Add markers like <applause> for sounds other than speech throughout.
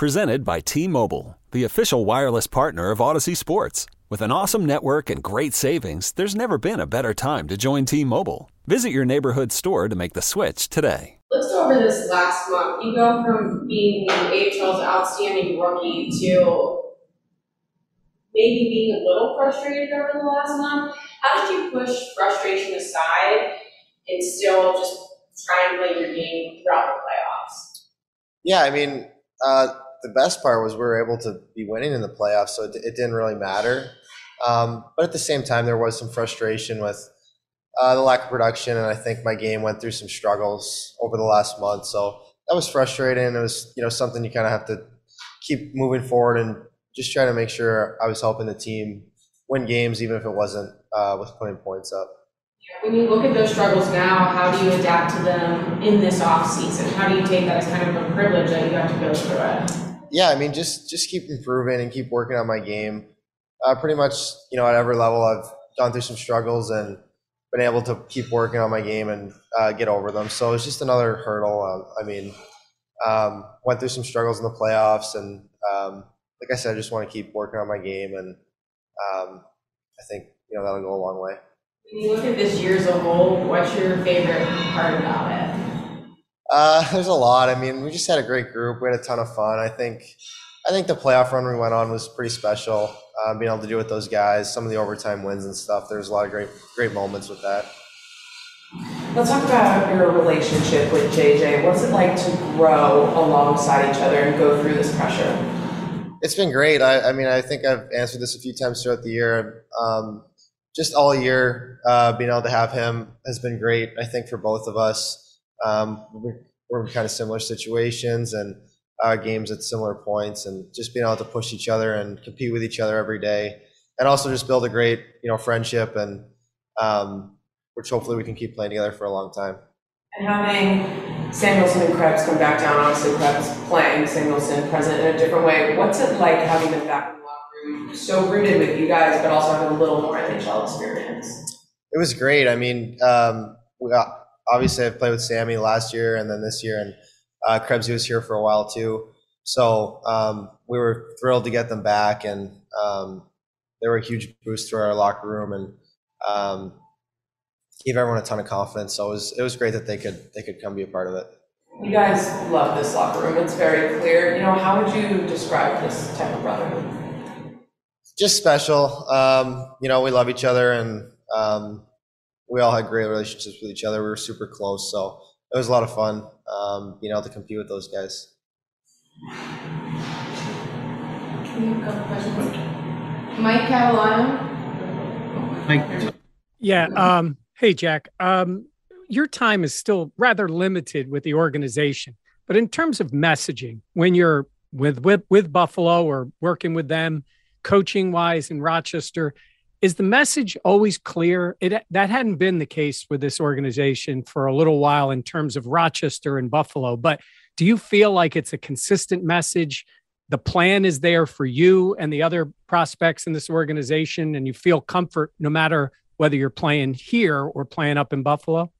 Presented by T Mobile, the official wireless partner of Audacy Sports. With an awesome network and great savings, there's never been a better time to join T Mobile. Visit your neighborhood store to make the switch today. Let's go over this last month. You go from being the AHL's outstanding rookie to maybe being a little frustrated over the last month. How did you push frustration aside and still just try and play your game throughout the playoffs? Yeah, I mean, uh, the best part was we were able to be winning in the playoffs, so it, it didn't really matter. Um, but at the same time, there was some frustration with uh, the lack of production, and I think my game went through some struggles over the last month. So that was frustrating. It was you know something you kind of have to keep moving forward and just try to make sure I was helping the team win games, even if it wasn't uh, with putting points up. When you look at those struggles now, how do you adapt to them in this off season? How do you take that as kind of a privilege that you got to go through it? Yeah, I mean, just just keep improving and keep working on my game. Uh, pretty much, you know, at every level, I've gone through some struggles and been able to keep working on my game and uh, get over them. So it's just another hurdle. Um, I mean, um, went through some struggles in the playoffs, and um, like I said, I just want to keep working on my game, and um, I think you know that'll go a long way. When you look at this year as a whole, what's your favorite part about it? Uh, <laughs> there's a lot. I mean, we just had a great group. We had a ton of fun. I think, I think the playoff run we went on was pretty special. Uh, being able to do it with those guys, some of the overtime wins and stuff. There's a lot of great, great moments with that. Let's talk about your relationship with JJ. What's it like to grow alongside each other and go through this pressure? It's been great. I, I mean, I think I've answered this a few times throughout the year. Um, just all year, uh, being able to have him has been great. I think for both of us, um, we're, we're in kind of similar situations and uh, games at similar points, and just being able to push each other and compete with each other every day, and also just build a great, you know, friendship, and um, which hopefully we can keep playing together for a long time. And having Samuelsson and Krebs come back down, obviously Krebs playing, Samuelsson present in a different way. What's it like having them back in the locker room, so rooted with you guys, but also having a little more NHL experience? It was great. I mean, um, we got, obviously I've played with Sammy last year and then this year, and uh, Krebs was here for a while too. So um, we were thrilled to get them back, and um, they were a huge boost to our locker room and um, gave everyone a ton of confidence. So it was it was great that they could they could come be a part of it. You guys love this locker room. It's very clear. You know, how would you describe this type of brotherhood? Just special. Um, you know, we love each other, and um, we all had great relationships with each other. We were super close, so it was a lot of fun um, being able to compete with those guys. We have a couple questions. Mike Catalano? Yeah. Um, hey, Jack. Um, your time is still rather limited with the organization, but in terms of messaging, when you're with with with Buffalo or working with them, coaching wise in Rochester, is the message always clear? It that hadn't been the case with this organization for a little while in terms of Rochester and Buffalo, but do you feel like it's a consistent message? The plan is there for you and the other prospects in this organization, and you feel comfort no matter whether you're playing here or playing up in Buffalo?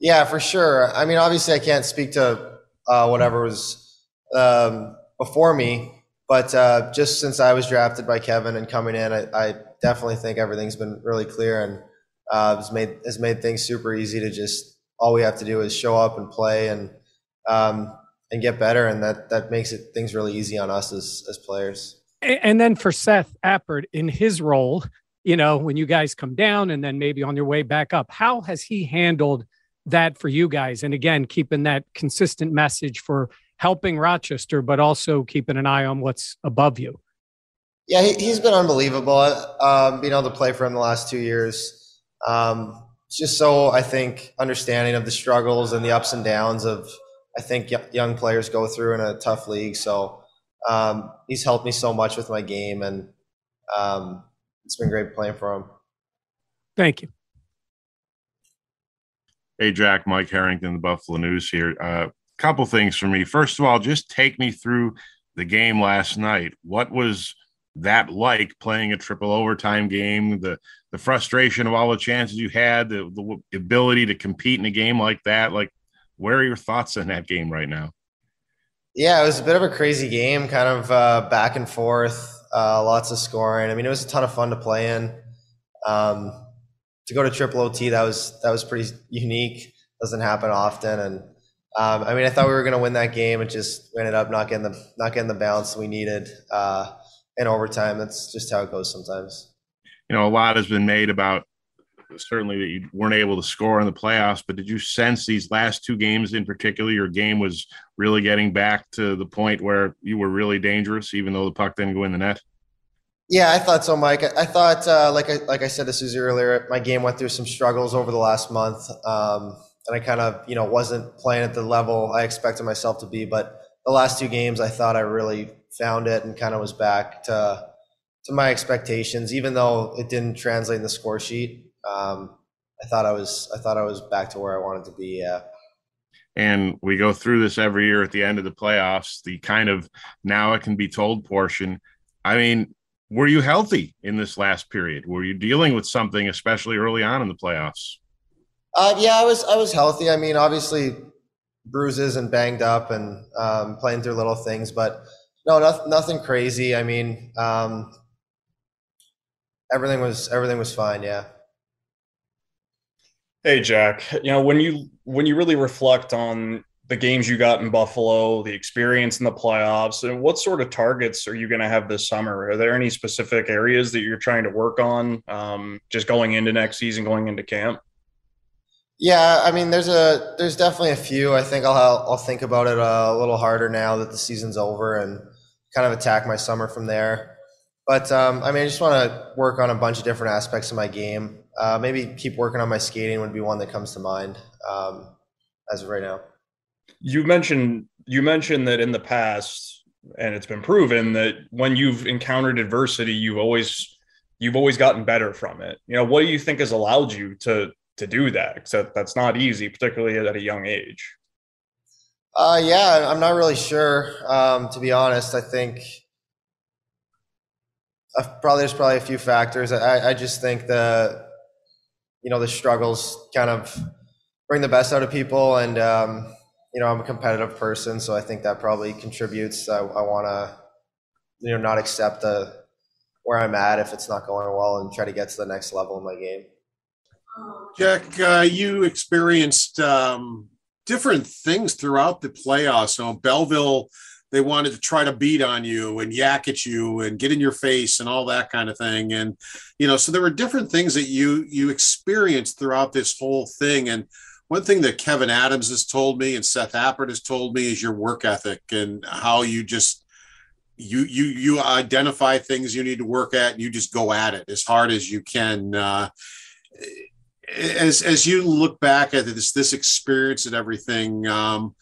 Yeah, for sure. I mean, obviously, I can't speak to uh, whatever was um, before me, but uh, just since I was drafted by Kevin and coming in, I, I definitely think everything's been really clear and uh, has made has made things super easy to just all we have to do is show up and play and um, and get better, and that that makes it things really easy on us as as players. And then for Seth Appert in his role, you know, when you guys come down and then maybe on your way back up, how has he handled that for you guys? And again, keeping that consistent message for helping Rochester, but also keeping an eye on what's above you. Yeah, he, has been unbelievable. Um, being able to play for him the last two years, um, just so I think understanding of the struggles and the ups and downs of I think young players go through in a tough league. So um, he's helped me so much with my game, and um, it's been great playing for him. Thank you. Hey, Jack, Mike Harrington, the Buffalo News here. A uh, couple things for me. First of all, just take me through the game last night. What was that like playing a triple overtime game? The the frustration of all the chances you had, the, the ability to compete in a game like that. Like, where are your thoughts on that game right now? Yeah, it was a bit of a crazy game, kind of uh, back and forth, uh, lots of scoring. I mean, it was a ton of fun to play in. Um, to go to triple OT, that was that was pretty unique. Doesn't happen often, and um, I mean, I thought we were going to win that game. It just ended up not getting the not getting the balance we needed uh, in overtime. That's just how it goes sometimes. You know, a lot has been made about certainly that you weren't able to score in the playoffs, but did you sense these last two games in particular, your game was really getting back to the point where you were really dangerous, even though the puck didn't go in the net? Yeah, I thought so, Mike. I thought, uh, like I like I said to Susie earlier, my game went through some struggles over the last month, um, and I kind of you know wasn't playing at the level I expected myself to be. But the last two games, I thought I really found it and kind of was back to to my expectations, even though it didn't translate in the score sheet um, I thought I was I thought I was back to where I wanted to be. Yeah. And we go through this every year at the end of the playoffs, the kind of now it can be told portion. I mean, were you healthy in this last period? Were you dealing with something, especially early on in the playoffs? Uh, yeah, I was. I was healthy. I mean, obviously, bruises and banged up and um, playing through little things, but no, nothing, nothing crazy. I mean, um, everything was everything was fine. Yeah. Hey Jack, you know when you when you really reflect on the games you got in Buffalo, the experience in the playoffs, and what sort of targets are you going to have this summer? Are there any specific areas that you're trying to work on, um, just going into next season, going into camp? Yeah, I mean, there's a there's definitely a few. I think I'll I'll think about it a little harder now that the season's over and kind of attack my summer from there. But um, I mean, I just want to work on a bunch of different aspects of my game. Uh, maybe keep working on my skating would be one that comes to mind um, as of right now. You mentioned you mentioned that in the past, and it's been proven that when you've encountered adversity, you've always you've always gotten better from it. You know, what do you think has allowed you to to do that? Because that's not easy, particularly at a young age. Uh, yeah, I'm not really sure. Um, to be honest, I think uh, probably there's probably a few factors. I, I just think the you know the struggles kind of bring the best out of people and um, you know i'm a competitive person so i think that probably contributes i, I want to you know not accept the where i'm at if it's not going well and try to get to the next level in my game jack uh, you experienced um, different things throughout the playoffs. So belleville they wanted to try to beat on you and yak at you and get in your face and all that kind of thing. And you know so there were different things that you you experienced throughout this whole thing. And one thing that Kevin Adams has told me and Seth Appert has told me is your work ethic and how you just you you you identify things you need to work at and you just go at it as hard as you can. Uh, as as you look back at this this experience and everything um,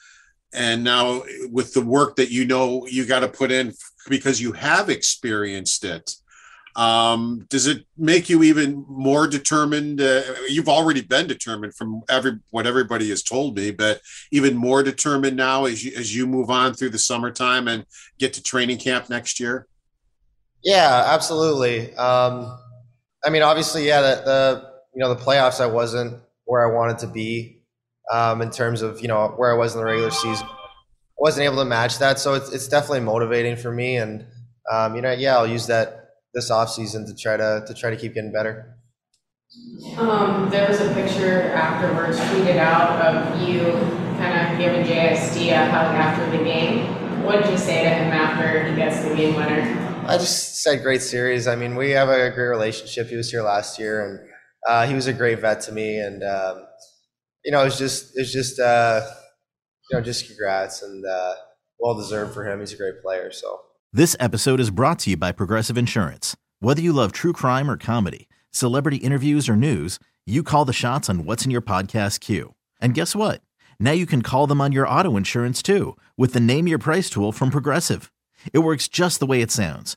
and now with the work that you know you got to put in because you have experienced it um, does it make you even more determined uh, you've already been determined from every what everybody has told me but even more determined now as you as you move on through the summertime and get to training camp next year? Yeah absolutely. Um, i mean obviously yeah the, the you know the playoffs i wasn't where i wanted to be um, in terms of you know where I was in the regular season. I wasn't able to match that, so it's it's definitely motivating for me. And um, you know, yeah, I'll use that this off season to try to to try to keep getting better. Um, there was a picture afterwards tweeted out of you kind of giving JSD a hug after the game. What did you say to him after he gets the game winner? I just said great series. I mean, we have a great relationship. He was here last year, and uh, he was a great vet to me. And um, you know, it's just it's just uh, you know just congrats and uh, well deserved for him. He's a great player. So this episode is brought to you by Progressive Insurance. Whether you love true crime or comedy, celebrity interviews or news, you call the shots on what's in your podcast queue. And guess what? Now you can call them on your auto insurance too with the Name Your Price tool from Progressive. It works just the way it sounds.